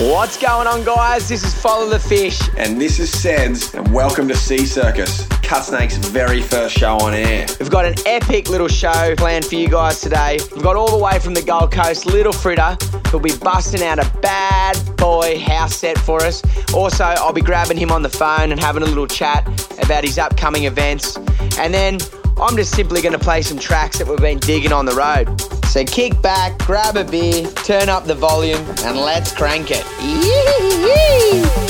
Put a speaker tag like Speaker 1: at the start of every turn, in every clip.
Speaker 1: What's going on, guys? This is Follow the Fish.
Speaker 2: And this is Seds, and welcome to Sea Circus, Cut Snake's very first show on air.
Speaker 1: We've got an epic little show planned for you guys today. We've got all the way from the Gold Coast, Little Fritter, who'll be busting out a bad boy house set for us. Also, I'll be grabbing him on the phone and having a little chat about his upcoming events. And then I'm just simply going to play some tracks that we've been digging on the road. So kick back, grab a beer, turn up the volume, and let's crank it. Yee-hee-hee.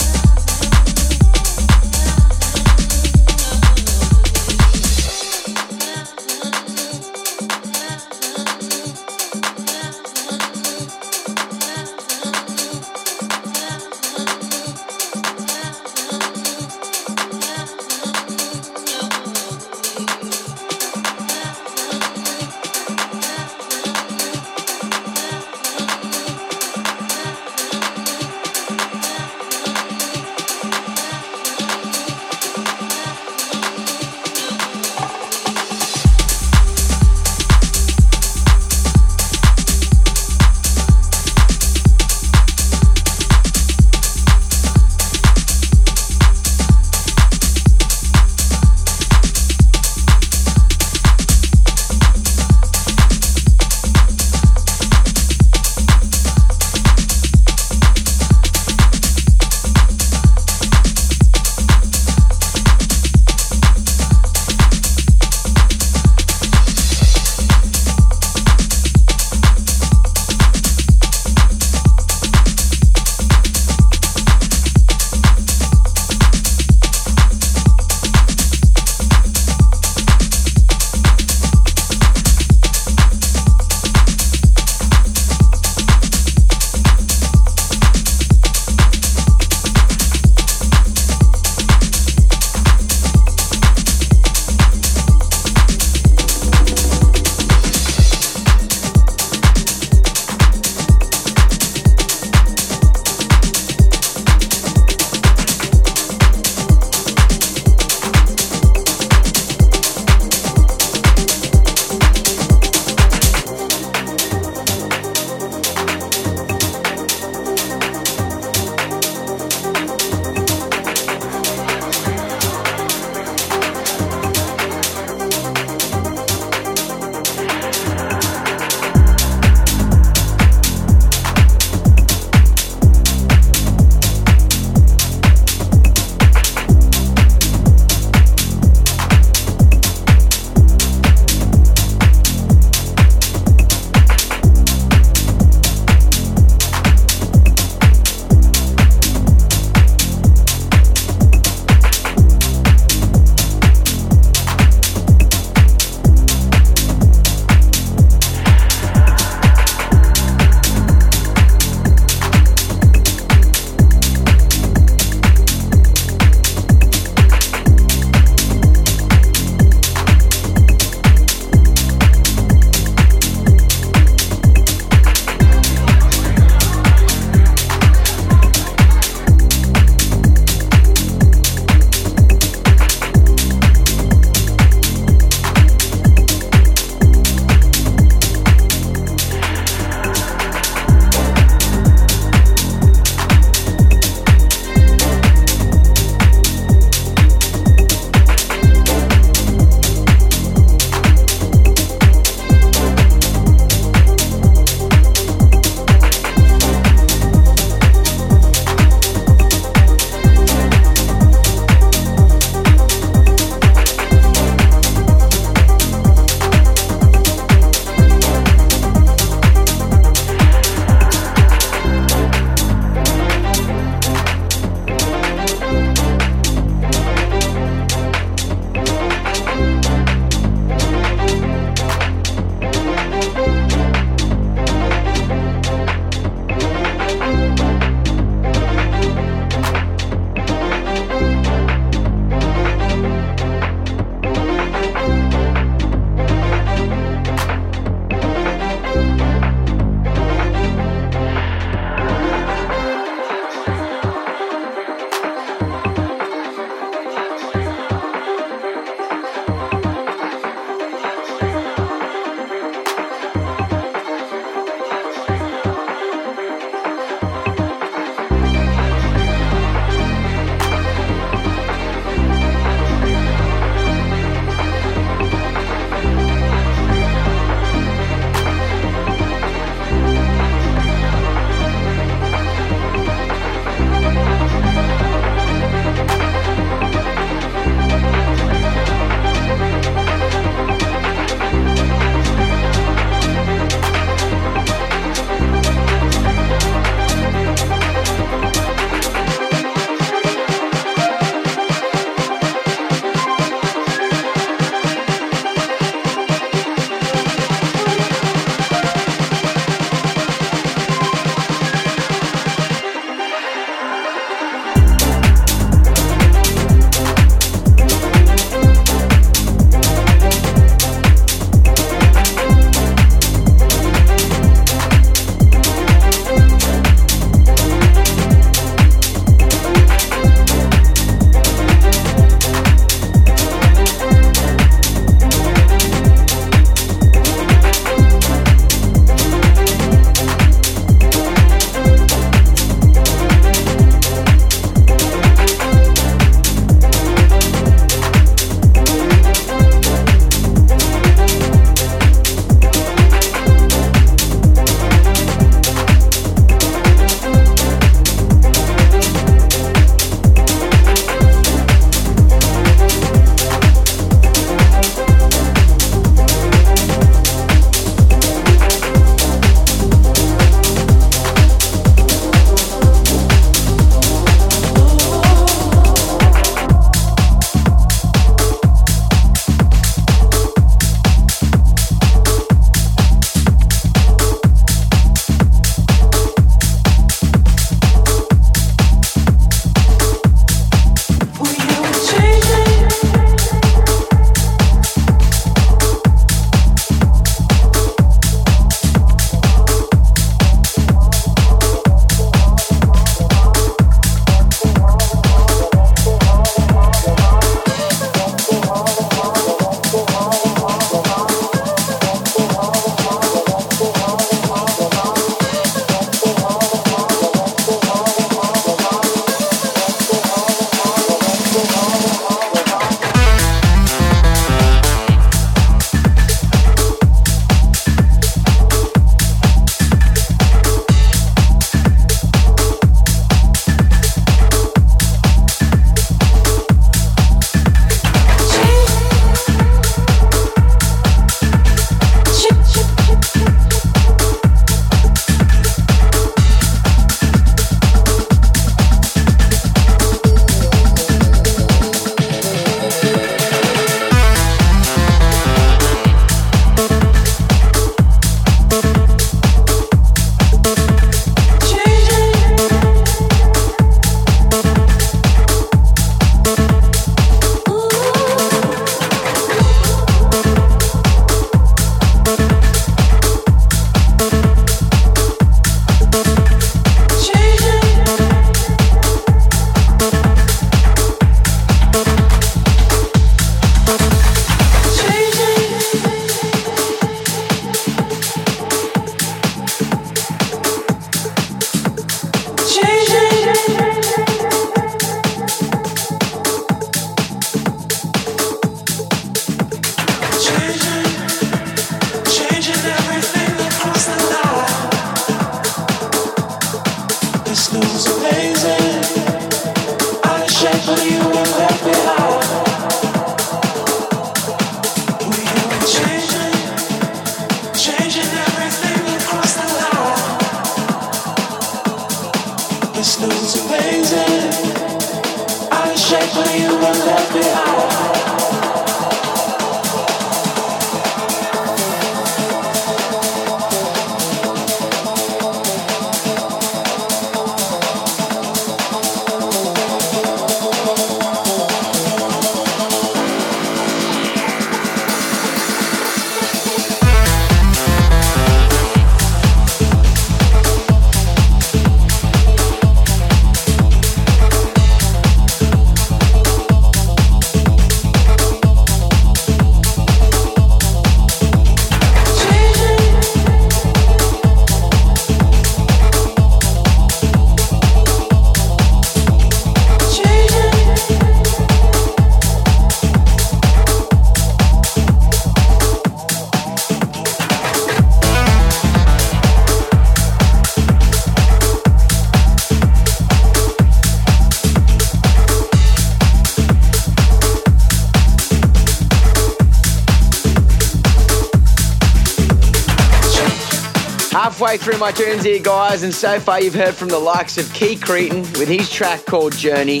Speaker 1: Through my tunes here, guys, and so far you've heard from the likes of Key Cretan with his track called Journey,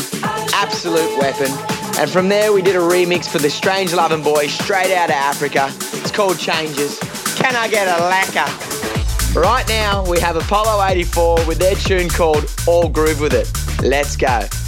Speaker 1: Absolute Weapon. And from there, we did a remix for the Strange Loving Boys straight out of Africa. It's called Changes. Can I get a lacquer? Right now, we have Apollo 84 with their tune called All Groove With It. Let's go.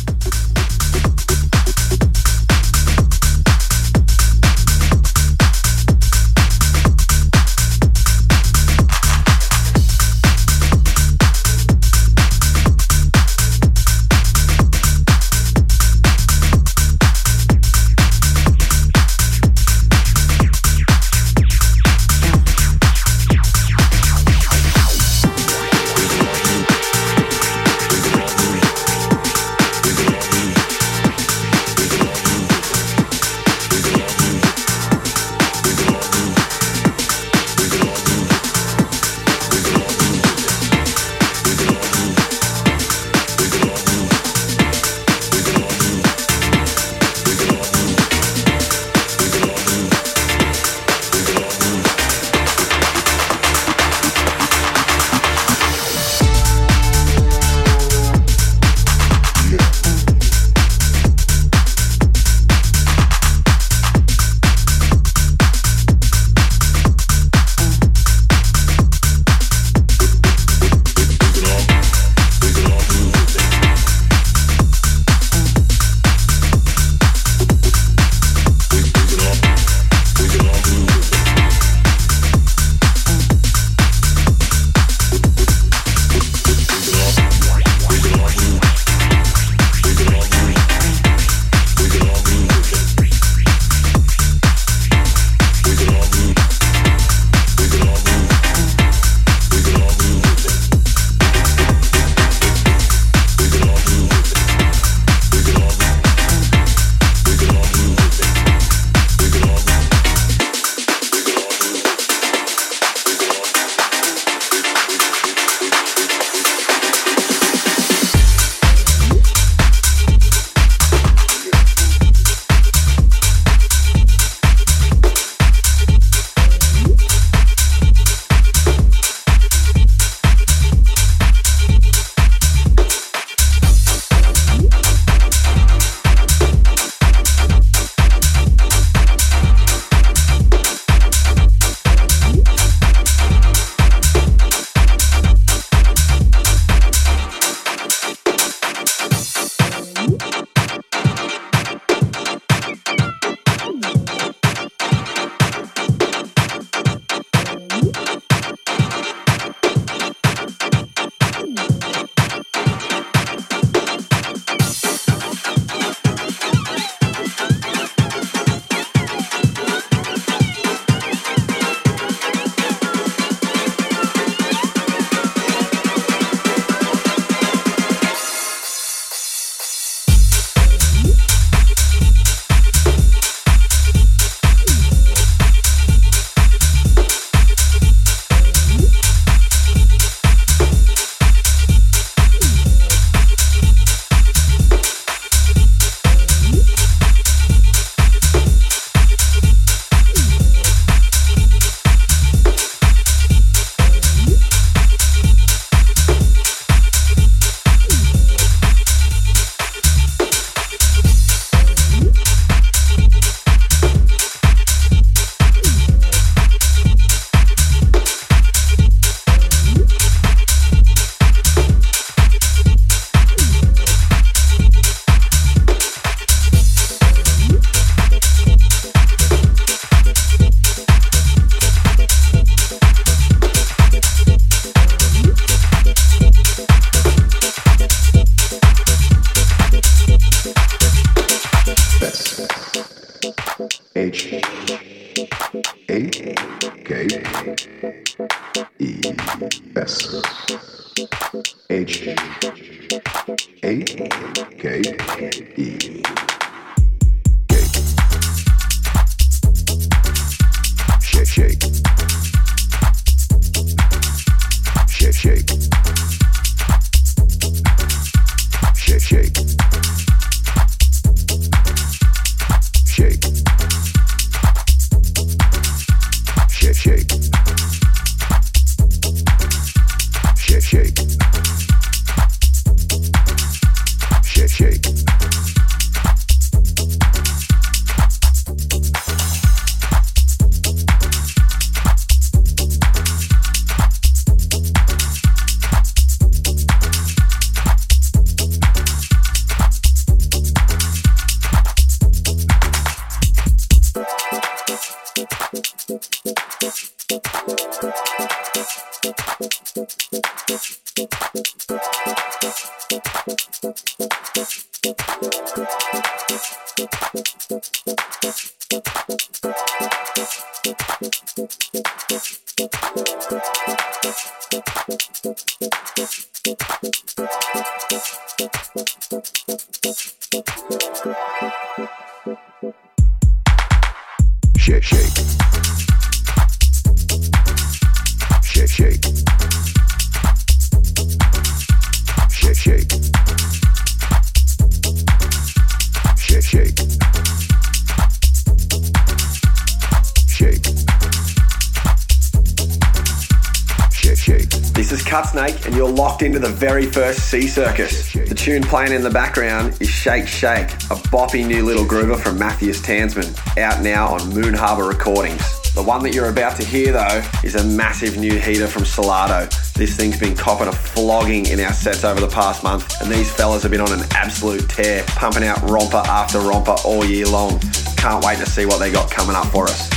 Speaker 2: Very first Sea Circus. The tune playing in the background is Shake Shake, a boppy new little groover from Matthias Tanzmann, out now on Moon Harbour Recordings. The one that you're about to hear, though, is a massive new heater from Solardo. This thing's been copping a flogging in our sets over the past month, and these fellas have been on an absolute tear, pumping out romper after romper all year long. Can't wait to see what they got coming up for us.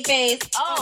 Speaker 1: date face. Oh,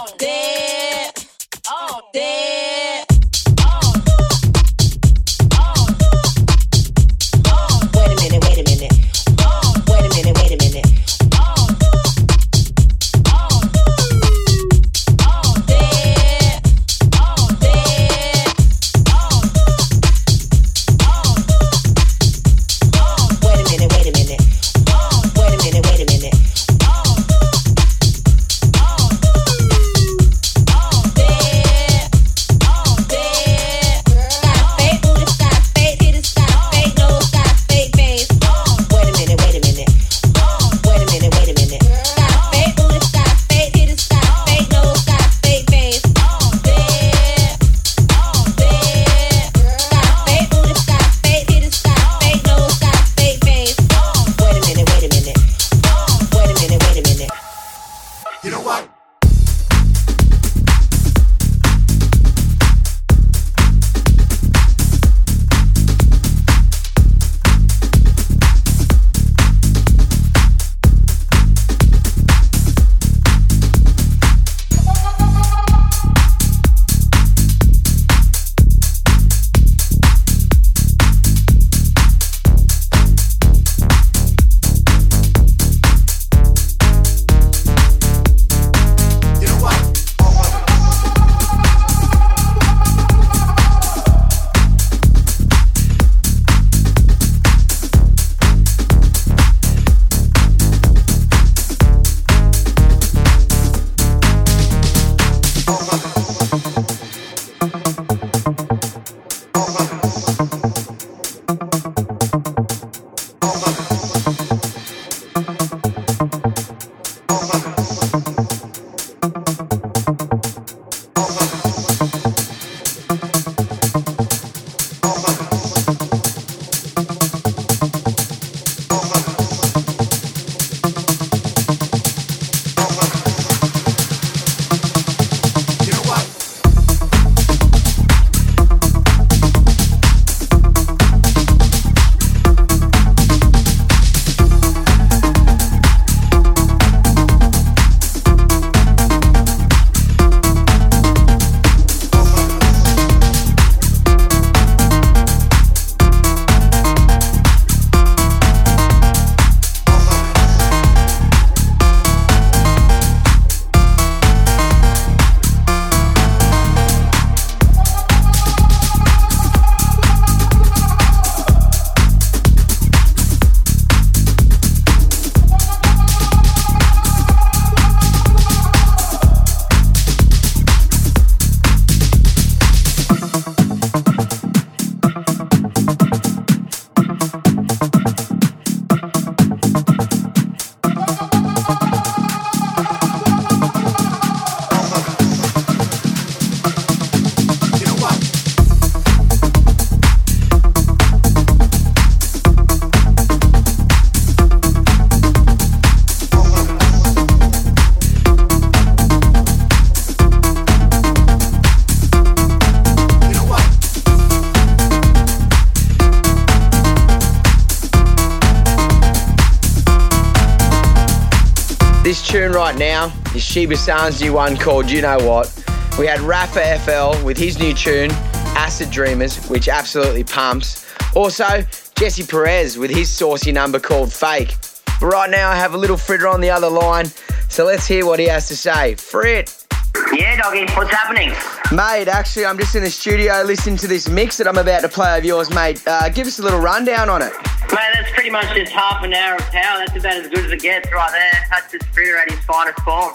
Speaker 1: Sheba San's new one called You Know What. We had Rafa FL with his new tune, Acid Dreamers, which absolutely pumps. Also, Jesse Perez with his saucy number called Fake. But right now, I have a little fritter on the other line, so let's hear what he has to say. Frit!
Speaker 3: Yeah, doggy, what's happening?
Speaker 1: Mate, actually, I'm just in the studio listening to this mix that I'm about to play of yours, mate. Uh, give us a little rundown on it.
Speaker 3: Mate, that's pretty much just half an hour of power. That's about as good as it gets right there. That's just Fritter at his finest form.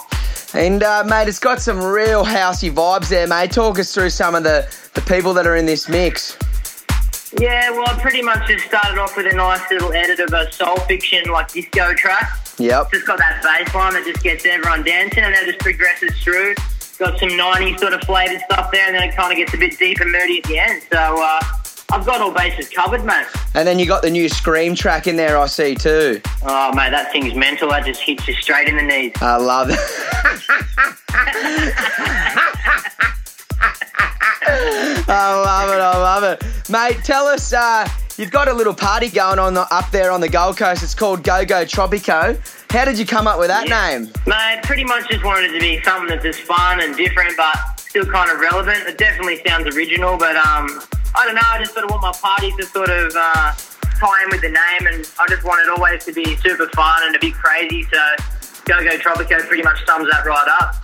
Speaker 1: And, uh, mate, it's got some real housey vibes there, mate. Talk us through some of the, the people that are in this mix.
Speaker 3: Yeah, well, I pretty much just started off with a nice little edit of a soul fiction, like disco track.
Speaker 1: Yep.
Speaker 3: Just got that bass line that just gets everyone dancing, and then it just progresses through. Got some 90s sort of flavoured stuff there, and then it kind of gets a bit deep and moody at the end. So uh, I've got all bases covered, mate.
Speaker 1: And then you got the new Scream track in there, I see, too.
Speaker 3: Oh, mate, that thing's mental. That just hits you straight in the knees.
Speaker 1: I love it. I love it. I love it, mate. Tell us, uh, you've got a little party going on the, up there on the Gold Coast. It's called Go Go Tropico. How did you come up with that
Speaker 3: Yeah.
Speaker 1: name?
Speaker 3: Mate, pretty much just wanted it to be something that's just fun and different, but still kind of relevant. It definitely sounds original, but um, I don't know. I just sort of want my party to sort of uh, tie in with the name, and I just want it always to be super fun and a bit crazy. So, Go Go Tropico pretty much sums that right up.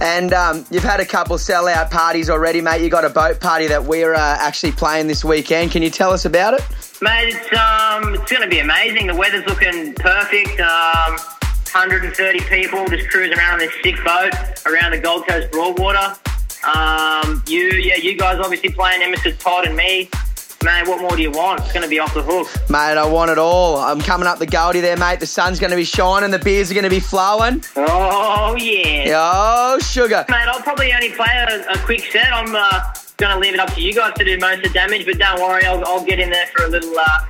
Speaker 1: And um, you've had a couple sellout parties already, mate. You got a boat party that we're uh, actually playing this weekend. Can you tell us about it?
Speaker 3: Mate, it's um, it's going to be amazing. The weather's looking perfect. Um, 130 people just cruising around on this sick boat around the Gold Coast Broadwater. Um, you, yeah, you guys obviously playing Emerson Todd and me. Man, what more do you want? It's going to be off the hook.
Speaker 1: Mate, I want it all. I'm coming up the Goldie there, mate. The sun's going to be shining, the beers are going to be flowing.
Speaker 3: Oh yeah.
Speaker 1: Oh, sugar.
Speaker 3: Mate, I'll probably only play a, a quick set. I'm uh, going to leave it up to you guys to do most of the damage, but don't worry, I'll, I'll get in there for a little, uh,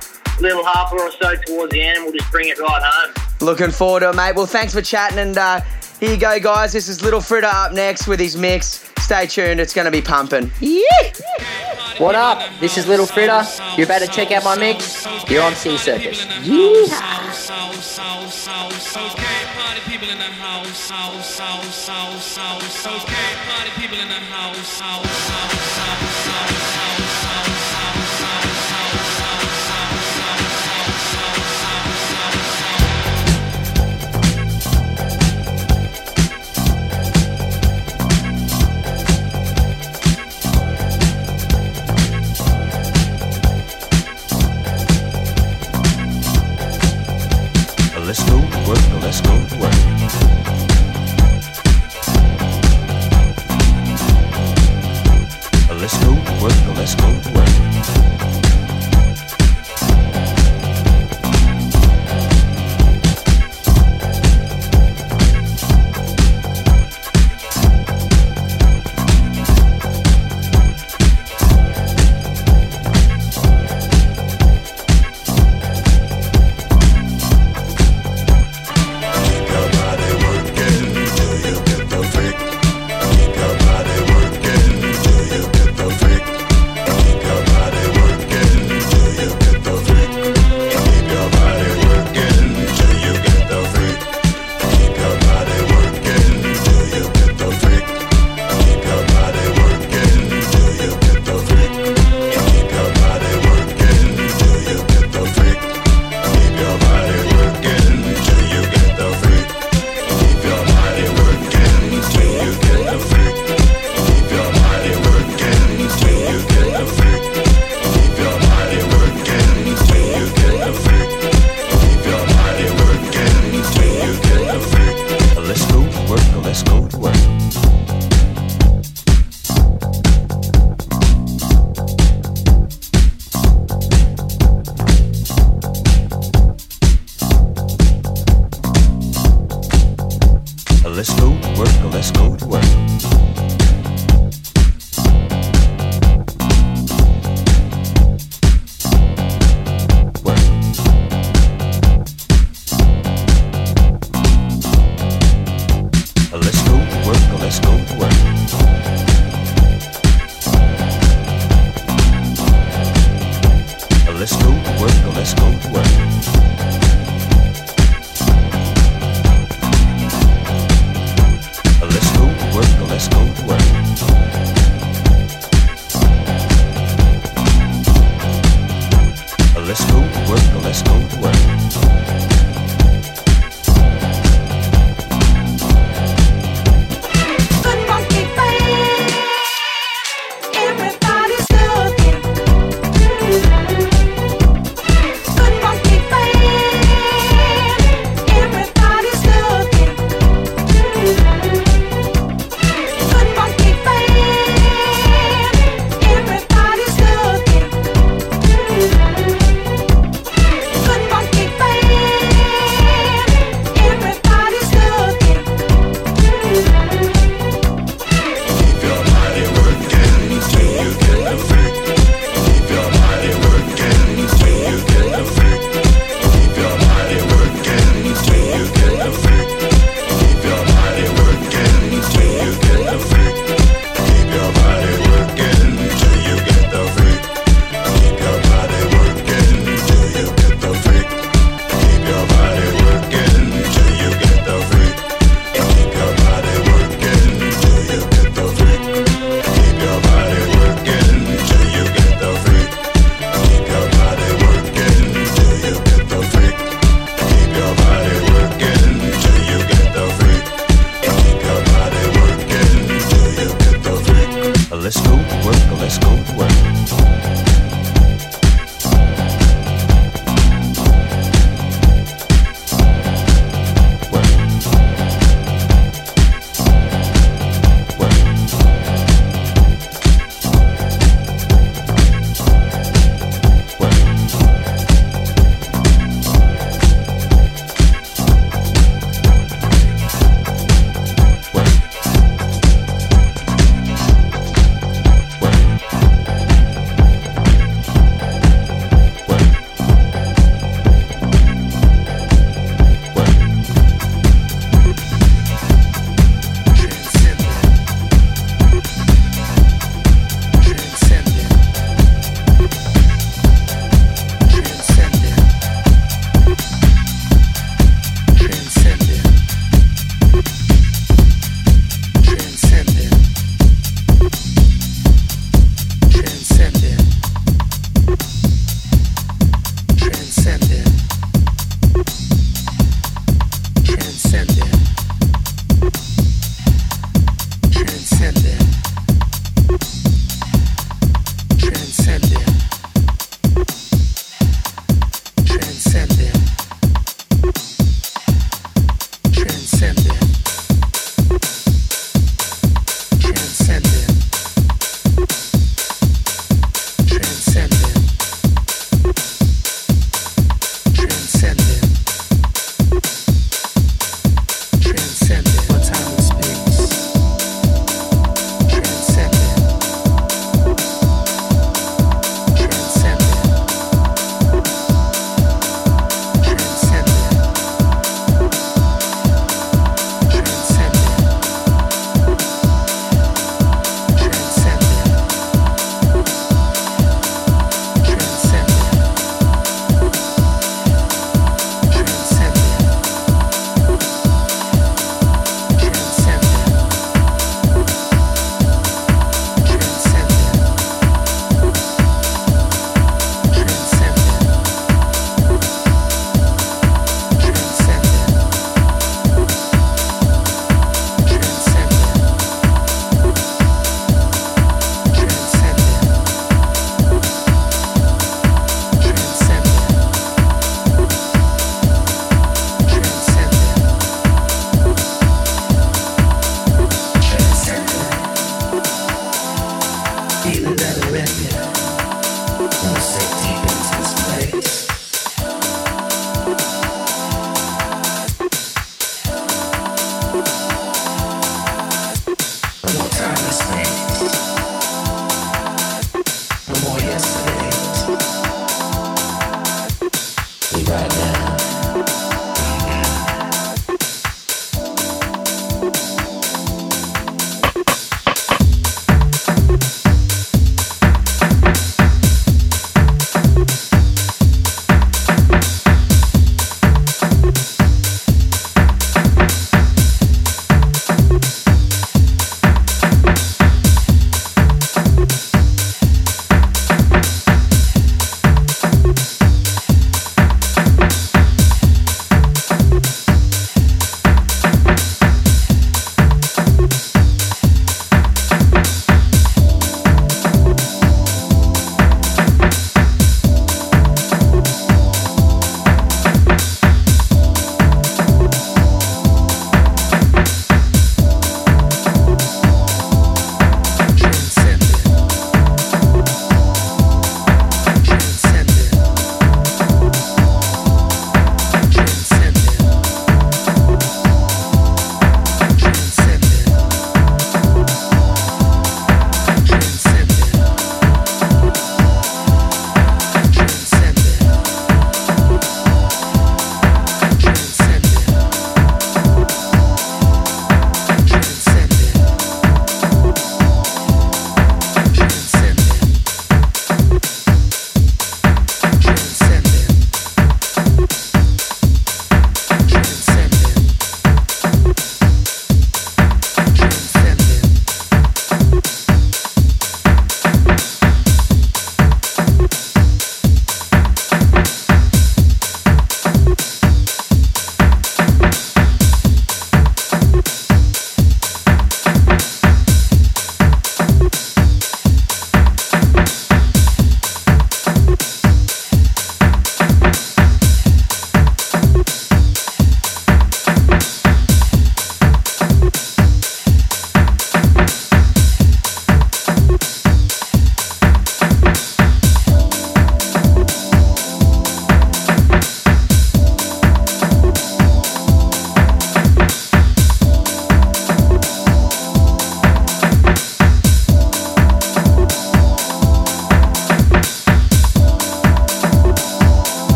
Speaker 3: little half or so towards the end, and we'll just bring it right home.
Speaker 1: Looking forward to it, mate. Well, thanks for chatting. And uh, here you go, guys. This is Little Fritter up next with his mix. Stay tuned. It's going to be pumping.
Speaker 4: What up? This is Little Fritter. You better check out my mix. You're on Sea Circus.
Speaker 5: Party
Speaker 6: Let's go to work. Let's go to work. Let's go to work. Let's go to work.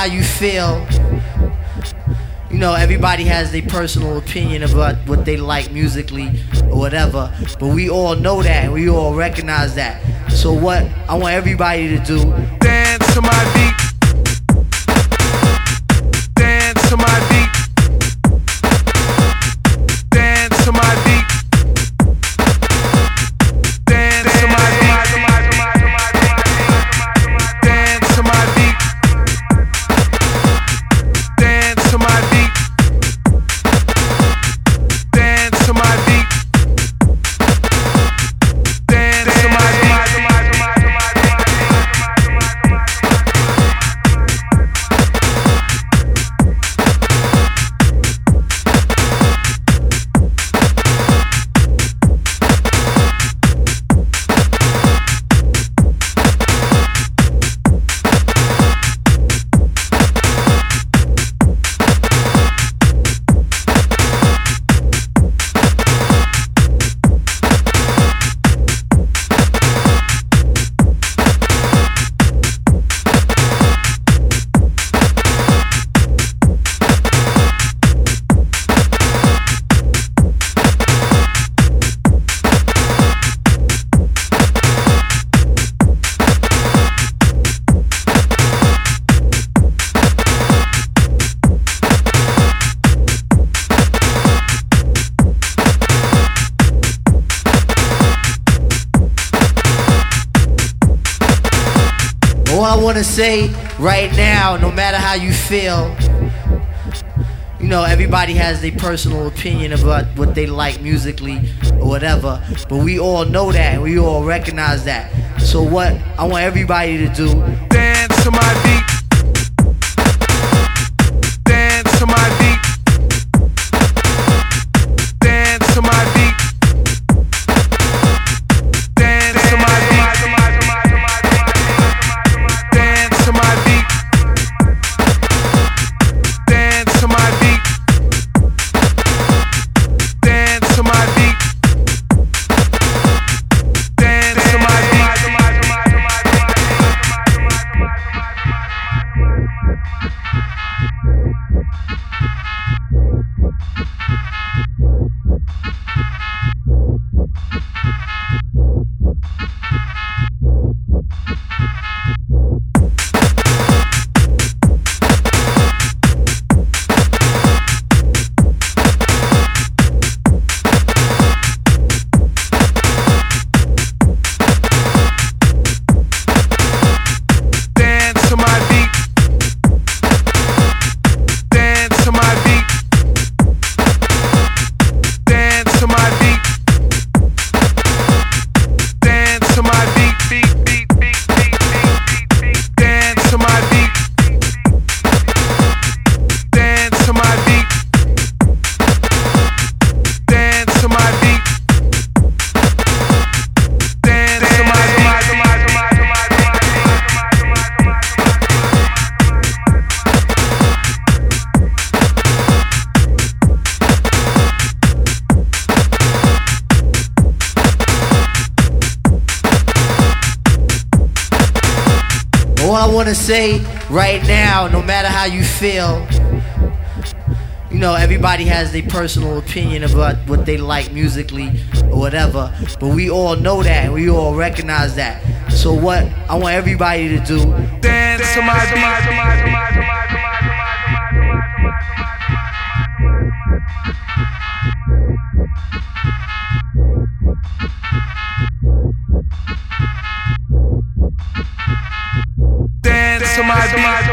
Speaker 7: How you feel, you know, everybody has their personal opinion about what they like musically or whatever, but we all know that and we all recognize that. So, what I want everybody to do no matter how you feel, you know, everybody has their personal opinion about what they like musically or whatever, but we all know that we all recognize that. So, what I want everybody to do
Speaker 8: Dance to my
Speaker 7: say right now, no matter how you feel, you know, everybody has their personal opinion about what they like musically or whatever, but we all know that and we all recognize that. So, what I want everybody to do
Speaker 8: Dance to my beat.
Speaker 1: Tomorrow.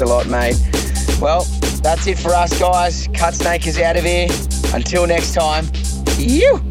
Speaker 1: A lot, mate. Well, that's it for us, guys. Cut Snake is out of here. Until next time, you.